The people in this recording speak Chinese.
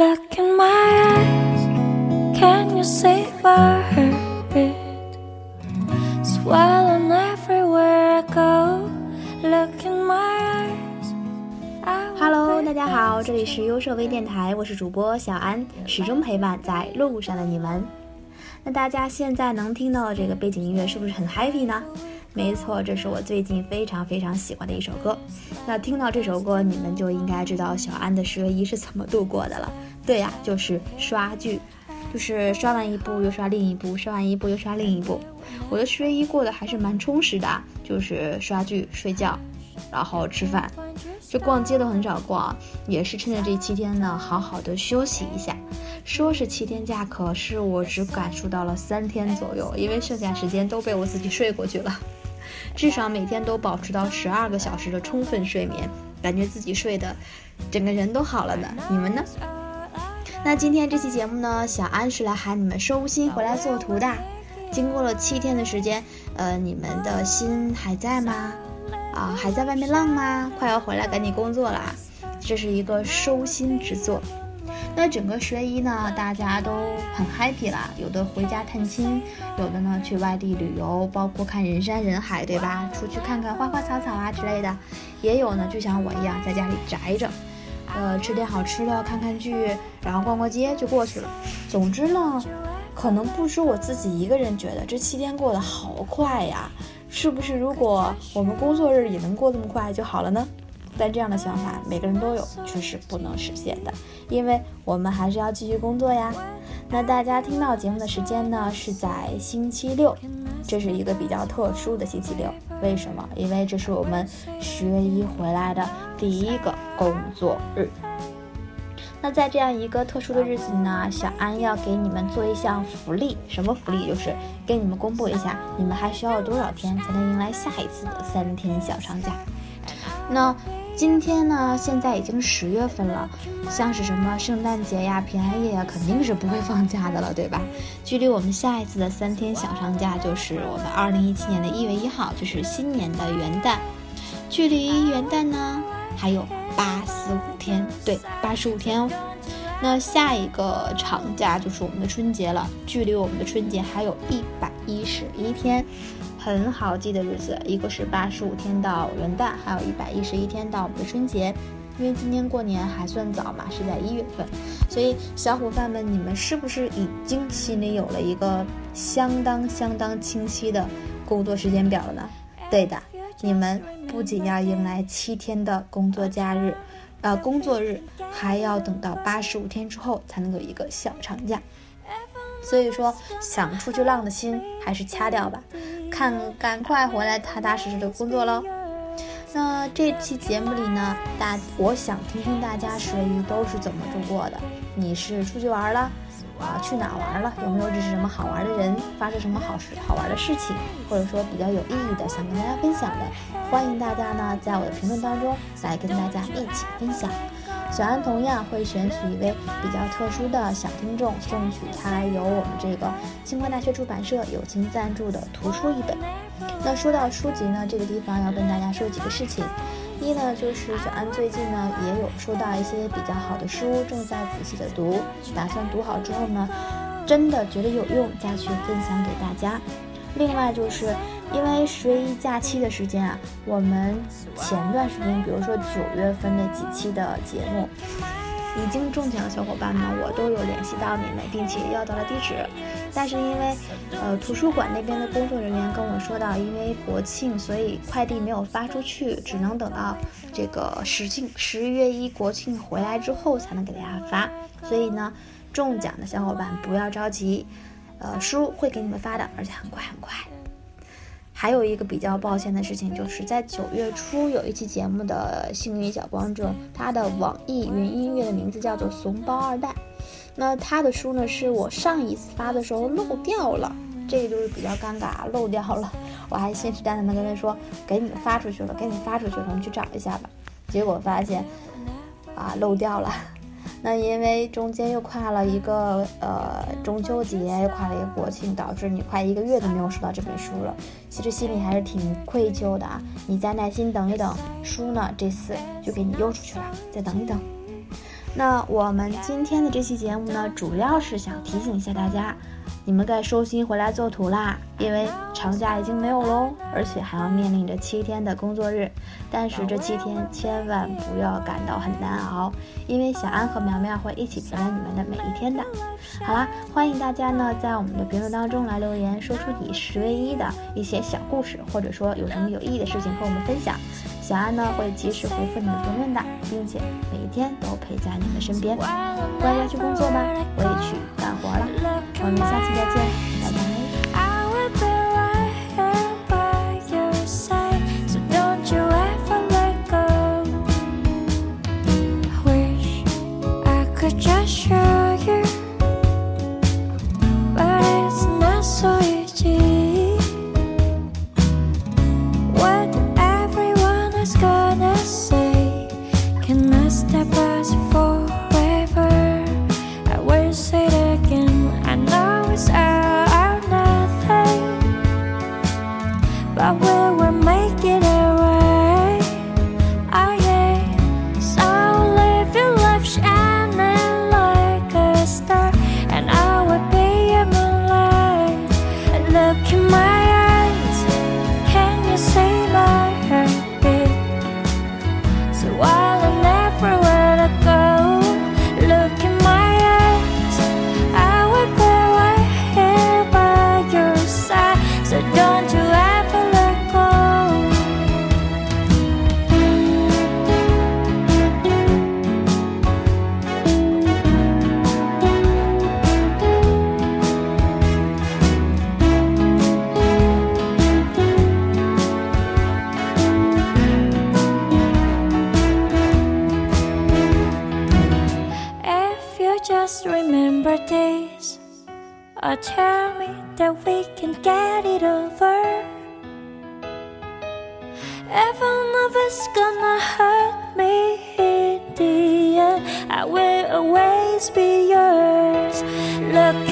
Look in my eyes, can you see my heart? Swelling everywhere I go. Look in my eyes. Hello，大家好，这里是优设微电台，我是主播小安，始终陪伴在路上的你们。那大家现在能听到的这个背景音乐是不是很 happy 呢？没错，这是我最近非常非常喜欢的一首歌。那听到这首歌，你们就应该知道小安的十月一是怎么度过的了。对呀、就是刷剧，就是刷完一部又刷另一部，刷完一部又刷另一部。我的十月一过得还是蛮充实的，就是刷剧、睡觉，然后吃饭。就逛街都很少逛，也是趁着这七天呢，好好的休息一下。说是七天假，可是我只感受到了三天左右，因为剩下时间都被我自己睡过去了。至少每天都保持到十二个小时的充分睡眠，感觉自己睡的整个人都好了呢。你们呢？那今天这期节目呢，小安是来喊你们收心回来做图的。经过了七天的时间，呃，你们的心还在吗？啊，还在外面浪吗？快要回来，赶紧工作啦！这是一个收心之作。那整个十月一呢，大家都很 happy 啦，有的回家探亲，有的呢去外地旅游，包括看人山人海，对吧？出去看看花花草草啊之类的，也有呢，就像我一样在家里宅着，呃，吃点好吃的，看看剧，然后逛逛街就过去了。总之呢，可能不是我自己一个人觉得这七天过得好快呀，是不是？如果我们工作日也能过这么快就好了呢？但这样的想法每个人都有，却是不能实现的，因为我们还是要继续工作呀。那大家听到节目的时间呢，是在星期六，这是一个比较特殊的星期六。为什么？因为这是我们十月一回来的第一个工作日。那在这样一个特殊的日子呢，小安要给你们做一项福利，什么福利？就是给你们公布一下，你们还需要多少天才能迎来下一次的三天小长假？那今天呢，现在已经十月份了，像是什么圣诞节呀、平安夜呀，肯定是不会放假的了，对吧？距离我们下一次的三天小长假，就是我们二零一七年的一月一号，就是新年的元旦。距离元旦呢，还有八四五天，对，八十五天哦。那下一个长假就是我们的春节了，距离我们的春节还有一百一十一天，很好记的日子，一个是八十五天到元旦，还有一百一十一天到我们的春节。因为今年过年还算早嘛，是在一月份，所以小伙伴们，你们是不是已经心里有了一个相当相当清晰的工作时间表了呢？对的，你们不仅要迎来七天的工作假日，呃，工作日，还要等到八十五天之后才能有一个小长假。所以说，想出去浪的心还是掐掉吧，看赶快回来踏踏实实的工作喽。那这期节目里呢，大我想听听大家十月一都是怎么度过的。你是出去玩了啊？去哪玩了？有没有认识什么好玩的人？发生什么好事好玩的事情？或者说比较有意义的，想跟大家分享的，欢迎大家呢在我的评论当中来跟大家一起分享。小安同样会选取一位比较特殊的小听众，送取他由我们这个清华大学出版社友情赞助的图书一本。那说到书籍呢，这个地方要跟大家说几个事情。一呢，就是小安最近呢也有收到一些比较好的书，正在仔细的读，打算读好之后呢，真的觉得有用再去分享给大家。另外就是因为十一假期的时间啊，我们前段时间，比如说九月份那几期的节目，已经中奖的小伙伴们，我都有联系到你们，并且要到了地址。但是因为呃图书馆那边的工作人员跟我说到，因为国庆，所以快递没有发出去，只能等到这个十庆十一月一国庆回来之后才能给大家发。所以呢，中奖的小伙伴不要着急，呃，书会给你们发的，而且很快很快。还有一个比较抱歉的事情，就是在九月初有一期节目的幸运小观众，他的网易云音乐的名字叫做“怂包二代”。那他的书呢，是我上一次发的时候漏掉了，这个就是比较尴尬，漏掉了。我还信誓旦旦的跟他说，给你发出去了，给你发出去了，你去找一下吧。结果发现，啊，漏掉了。那因为中间又跨了一个呃中秋节，又跨了一个国庆，导致你快一个月都没有收到这本书了。其实心里还是挺愧疚的啊。你再耐心等一等，书呢这次就给你邮出去了，再等一等。那我们今天的这期节目呢，主要是想提醒一下大家。你们该收心回来做图啦，因为长假已经没有喽，而且还要面临着七天的工作日。但是这七天千万不要感到很难熬，因为小安和苗苗会一起陪伴你们的每一天的。好啦，欢迎大家呢在我们的评论当中来留言，说出你十唯一的一些小故事，或者说有什么有意义的事情和我们分享。小安呢会及时回复你的评论的，并且每一天都陪在你们身边。乖乖去工作吧，我也去干活了。我们下期再见，拜拜。just or tell me that we can get it over. Even if it's gonna hurt me in the end, I will always be yours. Look